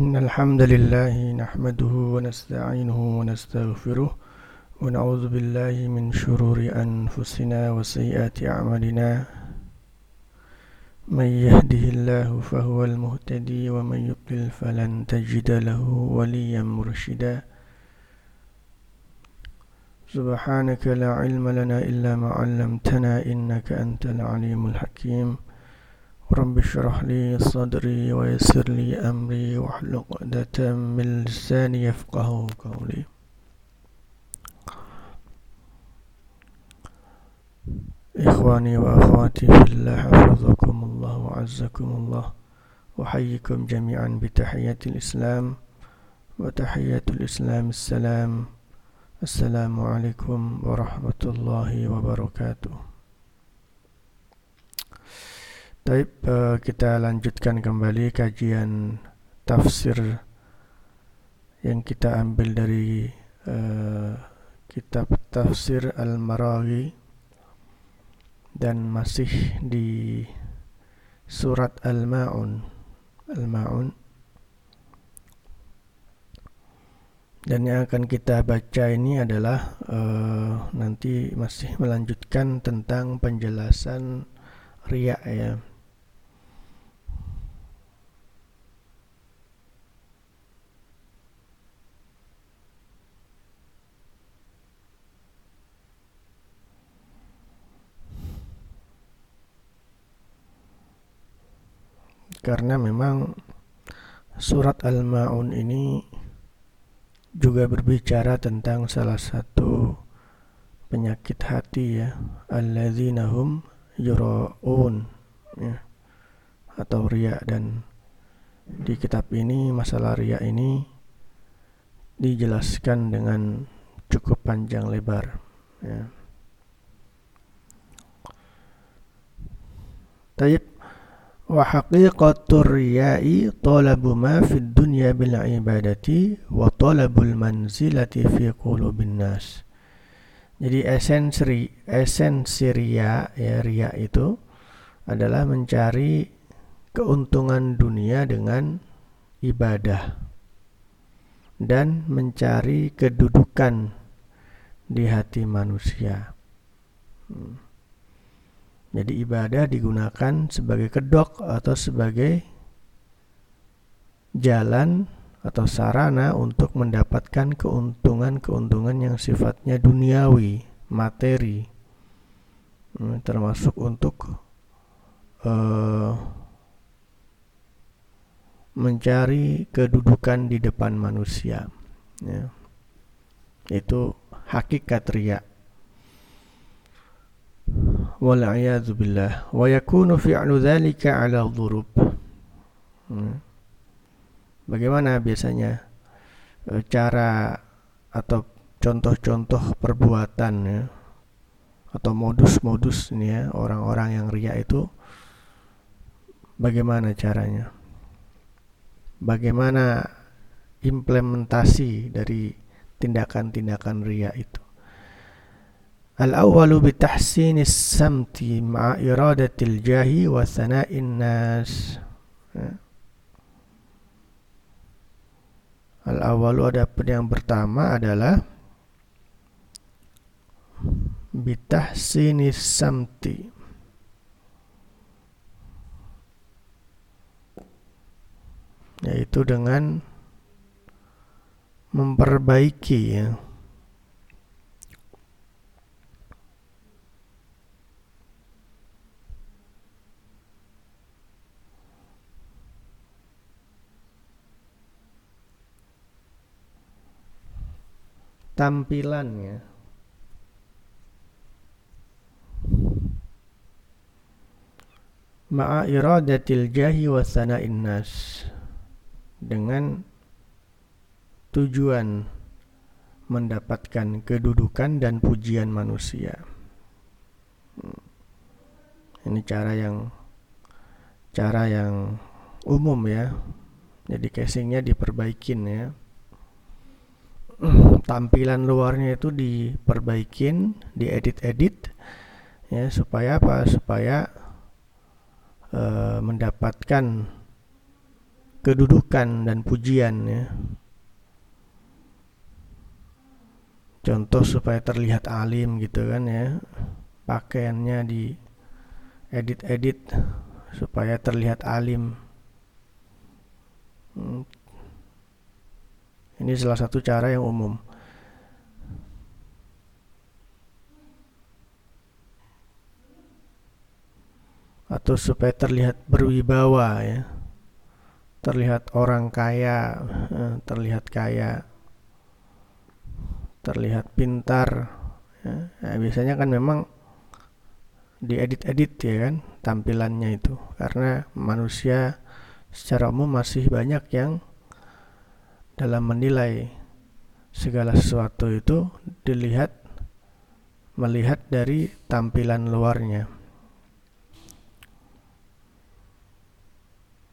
إن الحمد لله نحمده ونستعينه ونستغفره ونعوذ بالله من شرور أنفسنا وسيئات أعمالنا. من يهده الله فهو المهتدي ومن يضلل فلن تجد له وليا مرشدا. سبحانك لا علم لنا إلا ما علمتنا إنك أنت العليم الحكيم. رب اشرح لي صدري ويسر لي أمري واحلل عقدة من لساني يفقه قولي. إخواني وأخواتي في الله حفظكم الله وعزكم الله. أحييكم جميعا بتحية الإسلام وتحية الإسلام السلام. السلام عليكم ورحمة الله وبركاته. Taib, uh, kita lanjutkan kembali kajian tafsir yang kita ambil dari uh, kitab tafsir Al-Marawi dan masih di surat Al-Ma'un Al-Ma'un. Dan yang akan kita baca ini adalah uh, nanti masih melanjutkan tentang penjelasan riak ya karena memang surat Al-Maun ini juga berbicara tentang salah satu penyakit hati ya alladzina hum yura'un ya atau riya. Dan di kitab ini masalah riya ini dijelaskan dengan cukup panjang lebar ya وحقيقة الرياء طلب ما في الدنيا بالعبادة وطلب المنزلة في قلوب الناس jadi esensi esensi ria ya ria itu adalah mencari keuntungan dunia dengan ibadah dan mencari kedudukan di hati manusia. Hmm. Jadi ibadah digunakan sebagai kedok atau sebagai jalan atau sarana untuk mendapatkan keuntungan-keuntungan yang sifatnya duniawi, materi, hmm, termasuk untuk uh, mencari kedudukan di depan manusia. Ya. Itu hakikat riak Wal'ayyadzubillah wa yakunu fi'lu dzalika 'ala dhurub. Hmm. Bagaimana biasanya e, cara atau contoh-contoh perbuatan ya atau modus-modus ini ya orang-orang yang ria itu bagaimana caranya? Bagaimana implementasi dari tindakan-tindakan ria itu? الأول بتحسين السمت مع إرادة الجاه وثناء الناس Al-awwalu adapun yang pertama adalah bitahsini samti yaitu dengan memperbaiki ya tampilannya ma'a iradatil jahi wa sana'in nas. Dengan tujuan mendapatkan kedudukan dan pujian manusia. Hmm. ini cara yang cara yang umum ya. Jadi casingnya diperbaikin ya tampilan luarnya itu diperbaikin, diedit-edit ya supaya apa? Supaya e, mendapatkan kedudukan dan pujian ya. Contoh supaya terlihat alim gitu kan ya. Pakaiannya di edit-edit supaya terlihat alim. Hmm. Ini salah satu cara yang umum. Atau supaya terlihat berwibawa ya. Terlihat orang kaya, eh, terlihat kaya terlihat pintar ya. Nah, biasanya kan memang diedit-edit ya kan tampilannya itu karena manusia secara umum masih banyak yang dalam menilai segala sesuatu itu dilihat melihat dari tampilan luarnya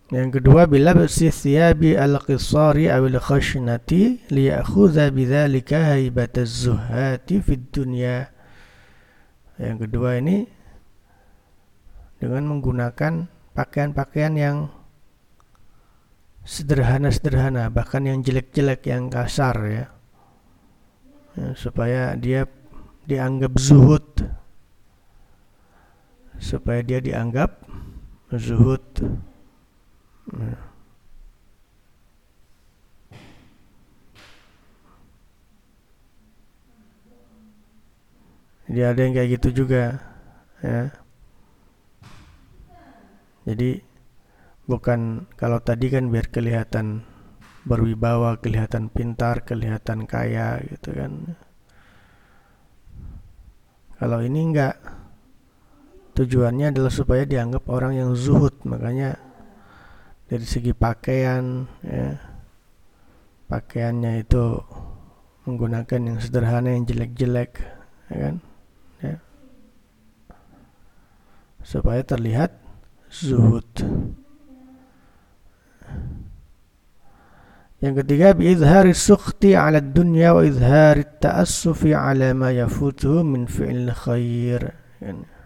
Yang kedua bila thiyabi al-qisari awil khashnati liya'khudha bidzalika haibat az-zuhati fid dunya. Yang kedua ini dengan menggunakan pakaian-pakaian yang sederhana-sederhana, bahkan yang jelek-jelek, yang kasar ya. ya. Supaya dia dianggap zuhud. Supaya dia dianggap zuhud. Jadi ada yang kayak gitu juga ya. Jadi bukan kalau tadi kan biar kelihatan berwibawa, kelihatan pintar, kelihatan kaya gitu kan. Kalau ini enggak tujuannya adalah supaya dianggap orang yang zuhud, makanya dari segi pakaian ya pakaiannya itu menggunakan yang sederhana yang jelek-jelek ya kan ya. supaya terlihat zuhud yang ketiga biizhari sukhti ala dunya wa izhari ta'assufi ala ma yafutuhu min fi'il khair yani.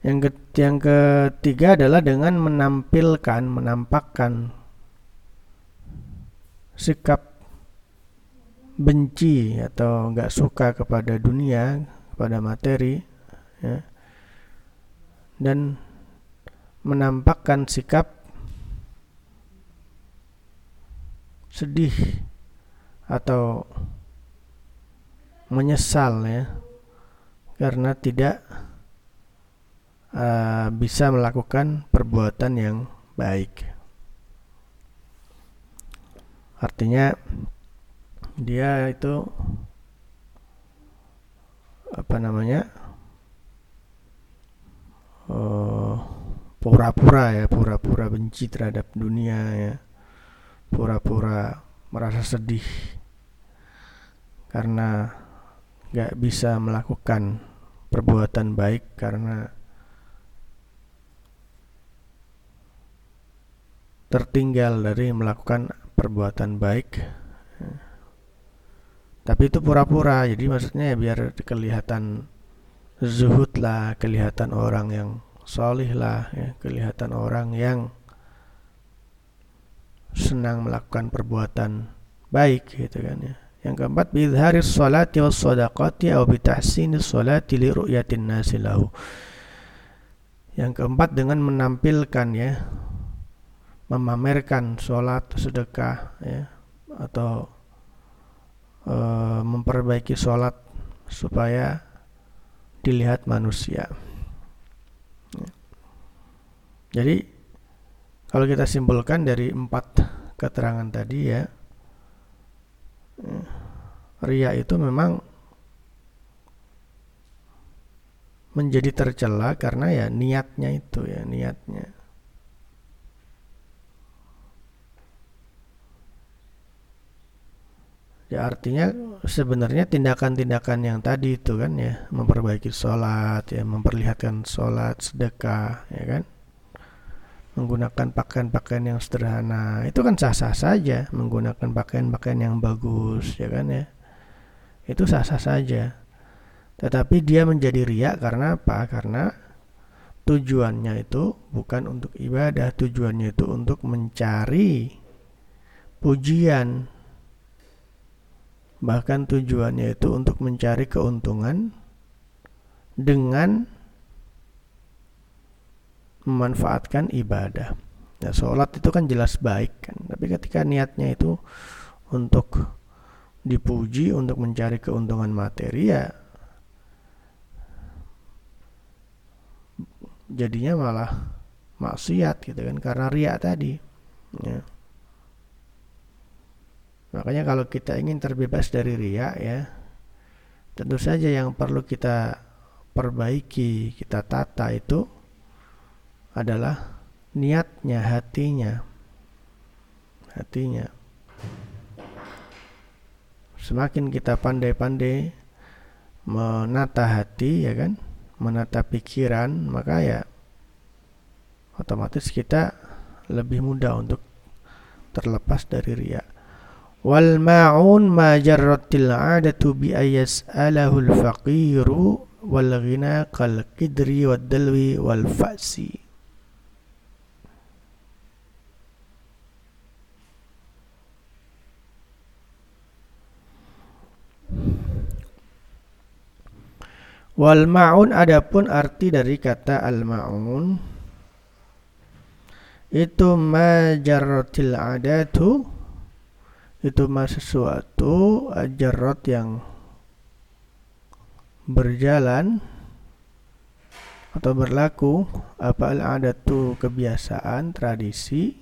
Yang, ke, yang ketiga adalah dengan menampilkan, menampakkan sikap benci atau nggak suka kepada dunia, kepada materi, ya, dan menampakkan sikap sedih atau menyesal ya. Karena tidak uh, bisa melakukan perbuatan yang baik. Artinya dia itu apa namanya pura pura-pura ya pura-pura benci terhadap dunia ya pura-pura merasa sedih karena nggak bisa melakukan perbuatan baik karena tertinggal dari melakukan perbuatan baik. Tapi itu pura-pura jadi maksudnya ya biar kelihatan zuhud lah kelihatan orang yang solih lah ya, kelihatan orang yang senang melakukan perbuatan baik gitu kan ya. Yang keempat bidharis salati was sadaqati atau bitahsinis salati li ru'yatin nasi lahu. Yang keempat dengan menampilkan ya memamerkan sholat sedekah ya atau e, memperbaiki sholat supaya dilihat manusia ya. jadi kalau kita simpulkan dari empat keterangan tadi ya, ya ria itu memang menjadi tercela karena ya niatnya itu ya niatnya Ya artinya sebenarnya tindakan-tindakan yang tadi itu kan ya memperbaiki sholat ya memperlihatkan sholat sedekah ya kan? Menggunakan pakaian-pakaian yang sederhana. Itu kan sah-sah saja menggunakan pakaian-pakaian yang bagus ya kan ya? Itu sah-sah saja. Tetapi dia menjadi riak karena apa? Karena tujuannya itu bukan untuk ibadah tujuannya itu untuk mencari pujian bahkan tujuannya itu untuk mencari keuntungan dengan memanfaatkan ibadah. Nah, sholat itu kan jelas baik kan, tapi ketika niatnya itu untuk dipuji, untuk mencari keuntungan materi ya jadinya malah maksiat gitu kan karena riak tadi. Ya. Makanya kalau kita ingin terbebas dari riak ya, tentu saja yang perlu kita perbaiki, kita tata itu adalah niatnya, hatinya. Hatinya. Semakin kita pandai-pandai menata hati ya kan, menata pikiran, maka ya otomatis kita lebih mudah untuk terlepas dari riak. Wal ma'un ma jarratil 'adatu bi ayas'alahu al-faqiru wal ghina kal qidri wad dalwi wal fa'si. Wal ma'un adapun arti dari kata al ma'un itu majarratil adatu itu mah sesuatu ajarot yang berjalan atau berlaku. Apa ada tuh kebiasaan tradisi?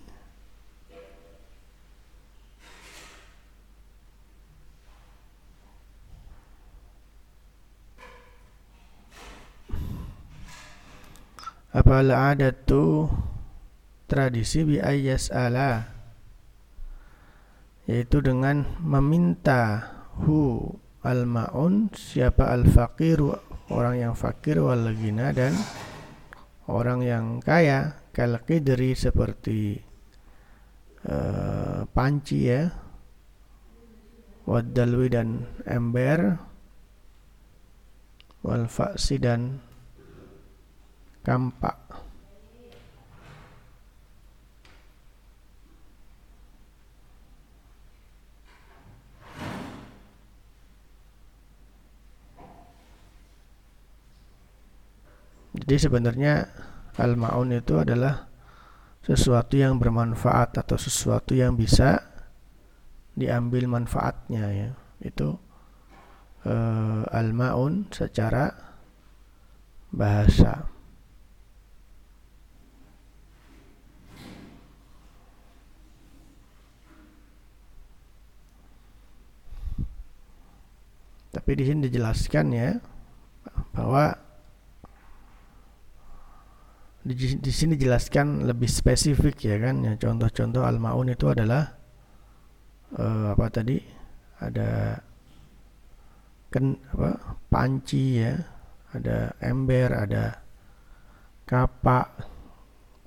Apa ada tuh tradisi bi ayas ala yaitu dengan meminta hu al maun siapa al fakir orang yang fakir wal gina dan orang yang kaya kal qidri seperti uh, panci ya wadalwi dan ember wal faksi dan kampak Jadi sebenarnya al-ma'un itu adalah sesuatu yang bermanfaat atau sesuatu yang bisa diambil manfaatnya ya. Itu uh, al-ma'un secara bahasa. Tapi di sini dijelaskan ya bahwa di, di sini jelaskan lebih spesifik ya kan ya contoh-contoh al-maun itu adalah uh, apa tadi? Ada ken apa panci ya ada ember ada kapak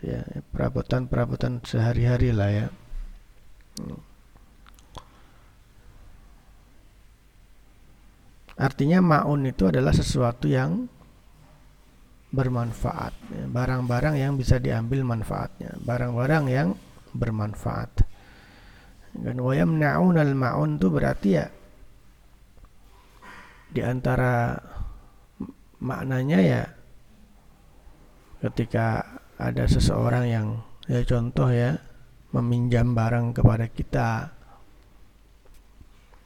ya perabotan-perabotan sehari-hari lah ya. Artinya maun itu adalah sesuatu yang bermanfaat. Barang-barang yang bisa diambil manfaatnya. Barang-barang yang bermanfaat. Dan wayamna'un al-ma'un itu berarti ya di antara maknanya ya ketika ada seseorang yang ya contoh ya meminjam barang kepada kita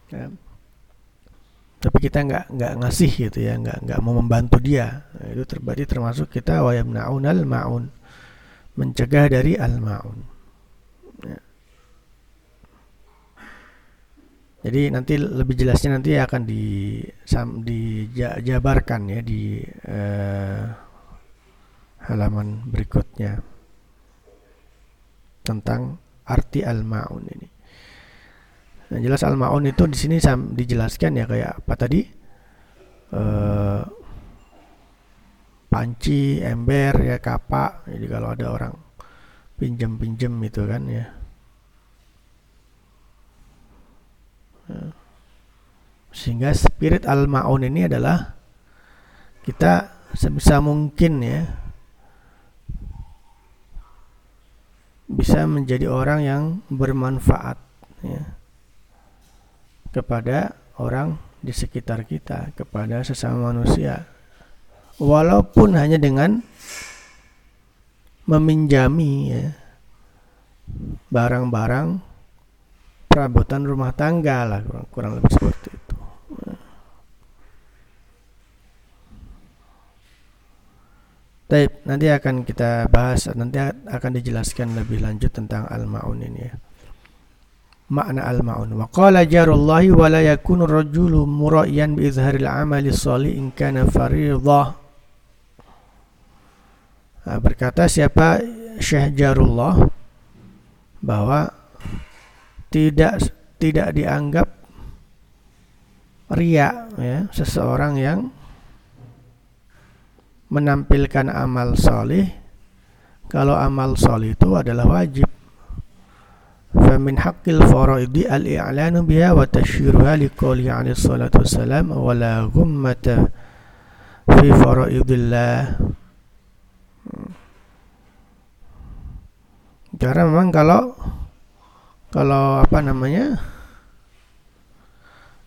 ya, tapi kita nggak nggak ngasih gitu ya nggak nggak mau membantu dia. Nah, itu terbagi termasuk kita wayam naun al maun mencegah dari al maun ya. jadi nanti lebih jelasnya nanti akan di sam, dijabarkan ya di eh, halaman berikutnya tentang arti al maun ini Nah, jelas al-maun itu di sini dijelaskan ya kayak apa tadi? Uh, panci, ember, ya kapak. Jadi kalau ada orang pinjam-pinjam itu kan ya. Sehingga spirit al-maun ini adalah kita sebisa mungkin ya bisa menjadi orang yang bermanfaat ya, kepada orang di sekitar kita, kepada sesama manusia. Walaupun hanya dengan meminjami ya, barang-barang perabotan rumah tangga lah kurang, kurang lebih seperti itu. Baik, nanti akan kita bahas, nanti akan dijelaskan lebih lanjut tentang al-ma'un ini ya. Makna al-ma'un. Wa qala jarullahi wa la yakunu rajulu mura'yan bi izharil amali shalih in kana fariidhah. Nah, berkata siapa Syekh Jarullah bahwa tidak tidak dianggap ria ya seseorang yang menampilkan amal soleh kalau amal soleh itu adalah wajib فمن حق الفرائض الإعلان بها وتشهيرها لقوله عليه الصلاة والسلام ولا غمة في فرائض الله karena memang kalau kalau apa namanya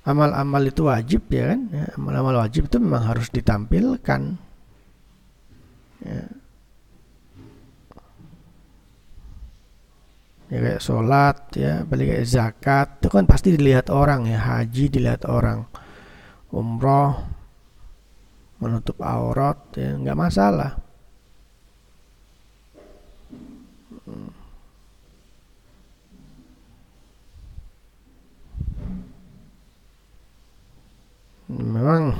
amal-amal itu wajib ya kan ya, amal-amal wajib itu memang harus ditampilkan ya. Ya kayak sholat ya balik kayak zakat. Itu kan pasti dilihat orang ya. Haji dilihat orang. Umroh menutup aurat ya nggak masalah. Memang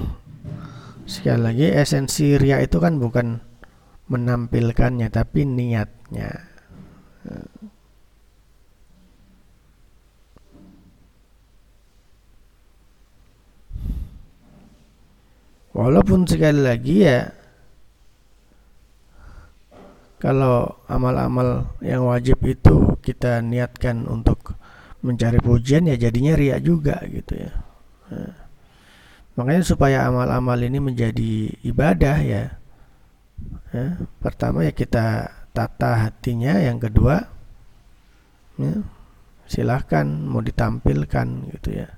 sekali lagi esensi ria itu kan bukan menampilkannya tapi niatnya walaupun sekali lagi ya kalau amal-amal yang wajib itu kita niatkan untuk mencari pujian ya jadinya ria juga gitu ya. Nah, makanya supaya amal-amal ini menjadi ibadah ya ya, pertama ya kita tata hatinya yang kedua ya, silahkan mau ditampilkan gitu ya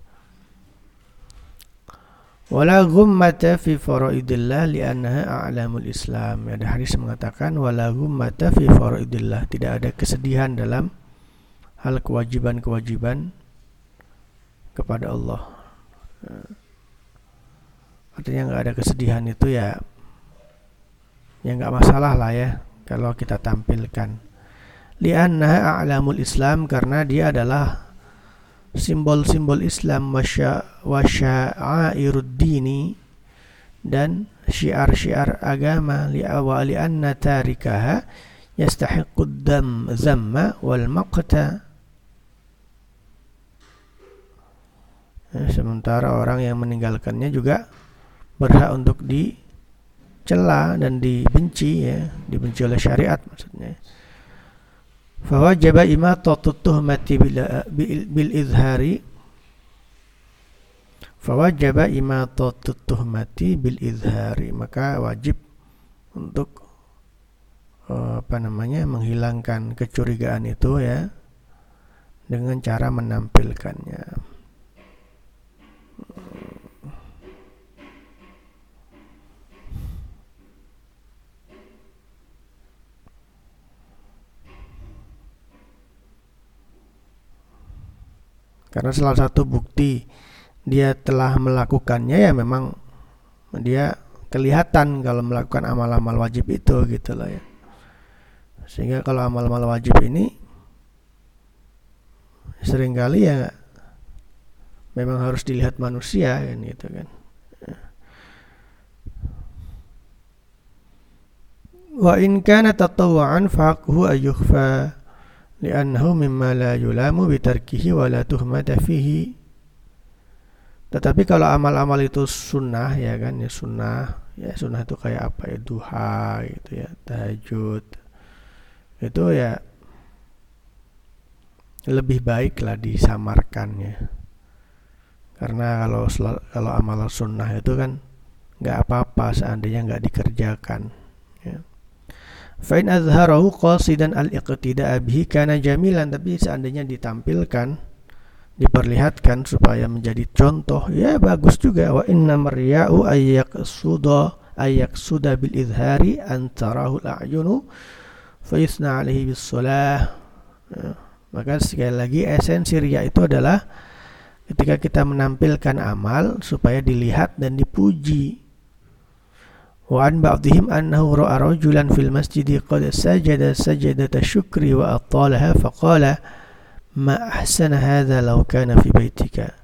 wala ghummata fi faraidillah li'annaha a'lamul islam. Ada hadis mengatakan wala ghummata fi faraidillah. Tidak ada kesedihan dalam hal kewajiban-kewajiban kepada Allah. Ya. artinya nggak ada kesedihan itu ya ya nggak masalah lah ya kalau kita tampilkan. Lianna a'lamul Islam karena dia adalah simbol-simbol Islam wa sya'airuddini dan syiar-syiar agama li'awa li'anna tarikaha yastahiqqud dam zamma wal maqta sementara orang yang meninggalkannya juga berhak untuk di dicela dan dibenci ya, dibenci oleh syariat maksudnya. Fawajaba imatatu tuhmati bil, izhari Fawajaba imatatu tuhmati bil izhari Maka wajib untuk uh, apa namanya menghilangkan kecurigaan itu ya dengan cara menampilkannya. Karena salah satu bukti dia telah melakukannya ya memang dia kelihatan kalau melakukan amal-amal wajib itu gitu loh ya. Sehingga kalau amal-amal wajib ini sering kali ya memang harus dilihat manusia kan gitu kan. Wa in kana tatawwa'an ayyukhfa li'annahu mimma la yulamu bitarkihi wa la fihi tetapi kalau amal-amal itu sunnah ya kan? Ya sunnah. Ya sunnah itu kayak apa ya? Duha gitu ya tahajud. Itu ya lebih baik lah disamarkannya. Karena kalau kalau amal sunnah itu kan nggak apa-apa seandainya nggak dikerjakan ya. Fa'in azharahu qasidan al-iqtida'a bihi kana jamilan. Tapi seandainya ditampilkan diperlihatkan supaya menjadi contoh ya bagus juga. Wa inna marya'u ayyak suda ayyak bil izhari antarahu al-a'yunu fa yusna alaihi bis salah. Ya. maka sekali lagi esensi riya itu adalah ketika kita menampilkan amal supaya dilihat dan dipuji وعن بعضهم أنه رأى رجلا في المسجد قد سجد سجدة الشكر وأطالها فقال ما أحسن هذا لو كان في بيتك؟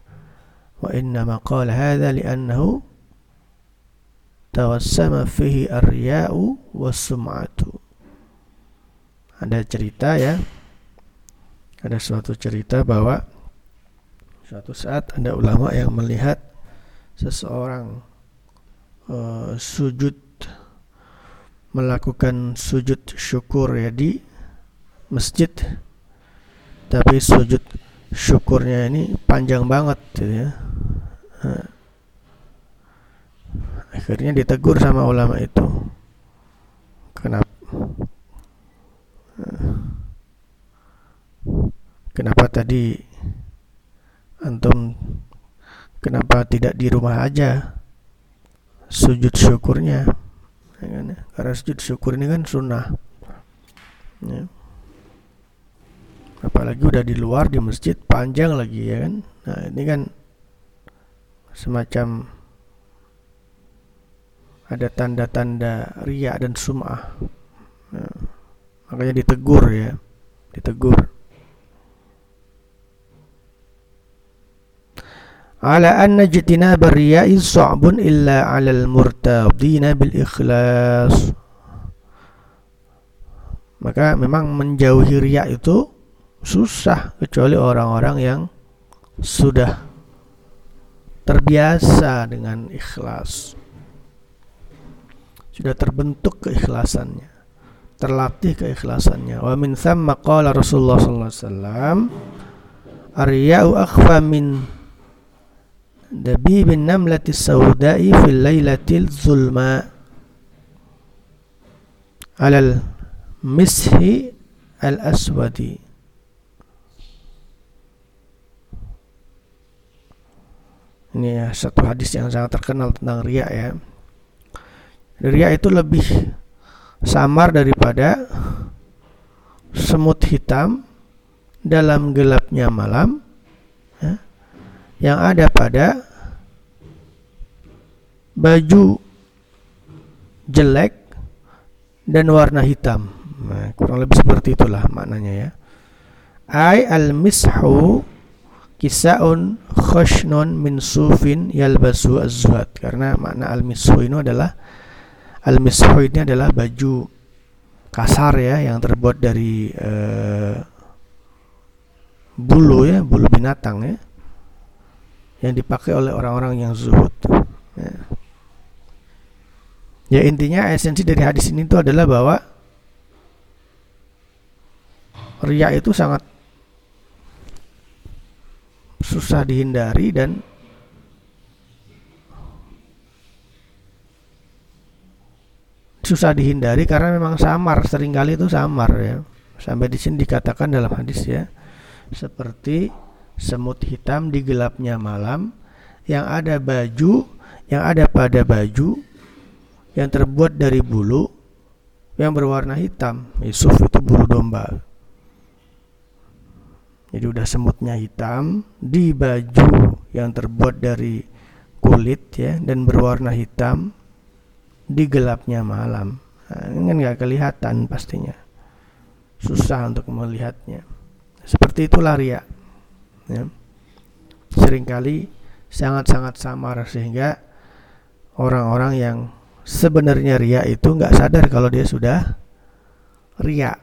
وإنما قال هذا لأنه توسم فيه الرياء والسمعة. Ada cerita ya. Ada suatu cerita bahwa suatu saat ada ulama yang melihat seseorang uh, sujud melakukan sujud syukur ya di masjid tapi sujud syukurnya ini panjang banget gitu ya. Akhirnya ditegur sama ulama itu. Kenapa? Kenapa tadi antum kenapa tidak di rumah aja sujud syukurnya ya kan? karena sujud syukur ini kan sunnah. Ya. Apalagi udah di luar di masjid panjang lagi ya kan? Nah ini kan semacam ada tanda-tanda ria dan sum'ah. Nah, makanya ditegur ya. Ditegur ala anna jitina riya'i sa'bun illa 'ala al-murtadina bil ikhlas. Maka memang menjauhi riya itu susah kecuali orang-orang yang sudah terbiasa dengan ikhlas. Sudah terbentuk keikhlasannya terlatih keikhlasannya. Wa min thamma qala Rasulullah sallallahu alaihi wasallam arya'u akhfa min namlati sauda'i fil lailatil zulma alal mishi al aswadi Ini ya satu hadis yang sangat terkenal tentang ria ya. Ria itu lebih samar daripada semut hitam dalam gelapnya malam yang ada pada baju jelek dan warna hitam. Nah, kurang lebih seperti itulah maknanya ya. Ai al-mishu kisaun khoshnun min sufin yalbasu azwat karena makna al-mishu ini adalah al-mishu ini adalah baju kasar ya yang terbuat dari uh, bulu ya bulu binatang ya yang dipakai oleh orang-orang yang zuhud. Ya. ya intinya esensi dari hadis ini itu adalah bahwa ria itu sangat susah dihindari dan susah dihindari karena memang samar sering kali itu samar ya. Sampai di sini dikatakan dalam hadis ya. Seperti semut hitam di gelapnya malam yang ada baju yang ada pada baju yang terbuat dari bulu yang berwarna hitam Yusuf itu bulu domba jadi udah semutnya hitam di baju yang terbuat dari kulit ya dan berwarna hitam di gelapnya malam. Nah, ini kan nggak kelihatan pastinya. Susah untuk melihatnya. Seperti itulah ria. Ya. Seringkali sangat-sangat samar sehingga orang-orang yang sebenarnya ria itu nggak sadar kalau dia sudah ria.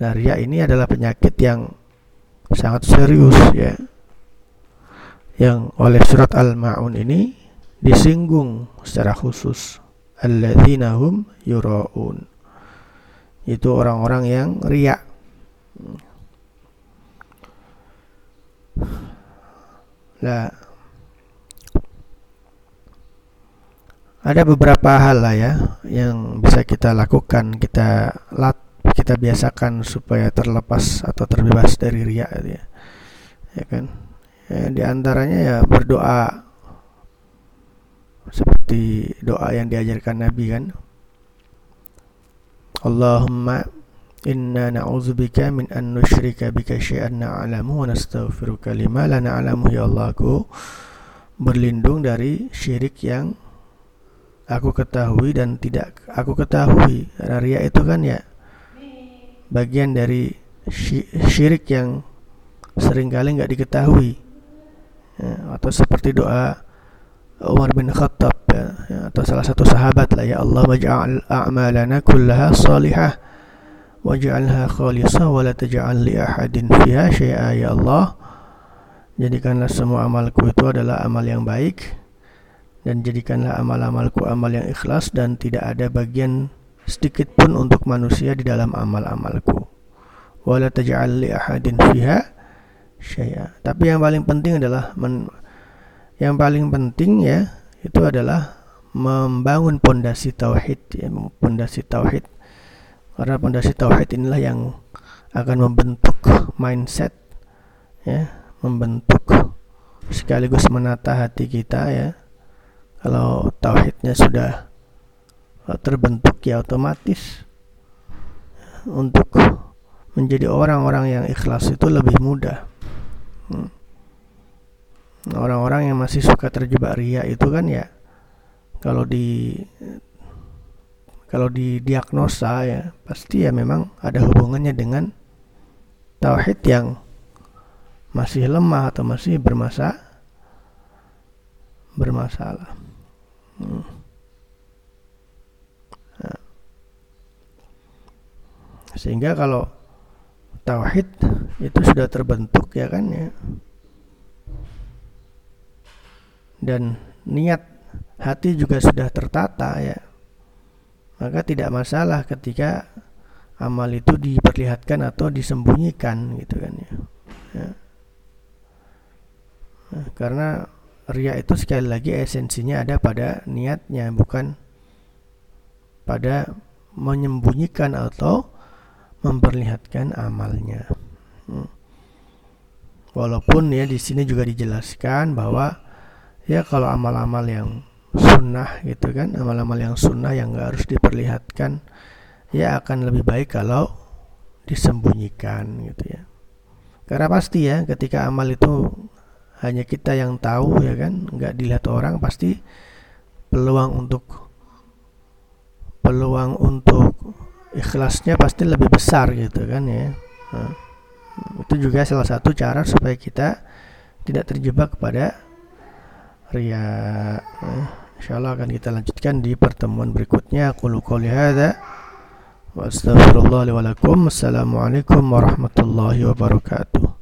Nah, ria ini adalah penyakit yang sangat serius ya. Yang oleh surat Al-Maun ini disinggung secara khusus alladzina hum yuraun. Itu orang-orang yang ria. Nah, ada beberapa hal lah ya yang bisa kita lakukan, kita lat, kita biasakan supaya terlepas atau terbebas dari ria ya. Ya kan? Ya, di antaranya ya berdoa seperti doa yang diajarkan Nabi kan. Allahumma inna na'udzubika min an nusyrika bika syai'an na'lamu wa nastaghfiruka lima la na'lamu ya Allah aku berlindung dari syirik yang aku ketahui dan tidak aku ketahui. Ria itu kan ya? Bagian dari syirik yang sering kali nggak diketahui. Ya, atau seperti doa Umar bin Khattab ya, ya, atau salah satu sahabat lah ya Allah waj'al a'malana kullaha salihah waj'alha khalisah wa la taj'al li ahadin fiha syai'a ya Allah jadikanlah semua amalku itu adalah amal yang baik dan jadikanlah amal-amalku amal yang ikhlas dan tidak ada bagian sedikit pun untuk manusia di dalam amal-amalku. Wala taj'al li ahadin fiha syai'a. Tapi yang paling penting adalah men, yang paling penting ya itu adalah membangun pondasi tauhid ya, pondasi tauhid. Karena pondasi tauhid inilah yang akan membentuk mindset ya, membentuk sekaligus menata hati kita ya kalau tauhidnya sudah eh, terbentuk ya otomatis untuk menjadi orang-orang yang ikhlas itu lebih mudah. Hmm. Orang-orang yang masih suka terjebak ria itu kan ya kalau di kalau didiagnosa ya pasti ya memang ada hubungannya dengan tauhid yang masih lemah atau masih bermasalah bermasalah. Hmm. Nah. Sehingga kalau tauhid itu sudah terbentuk ya kan ya. Dan niat hati juga sudah tertata ya. Maka tidak masalah ketika amal itu diperlihatkan atau disembunyikan gitu kan ya. ya. Nah, karena ria itu sekali lagi esensinya ada pada niatnya bukan pada menyembunyikan atau memperlihatkan amalnya. Hmm. Walaupun ya di sini juga dijelaskan bahwa ya kalau amal-amal yang sunnah gitu kan, amal-amal yang sunnah yang gak harus diperlihatkan ya akan lebih baik kalau disembunyikan gitu ya. Karena pasti ya ketika amal itu hanya kita yang tahu ya kan nggak dilihat orang pasti peluang untuk peluang untuk ikhlasnya pasti lebih besar gitu kan ya nah, itu juga salah satu cara supaya kita tidak terjebak kepada ria nah, insyaallah akan kita lanjutkan di pertemuan berikutnya. Aku qouli hadza wa astaghfirullah warahmatullahi wabarakatuh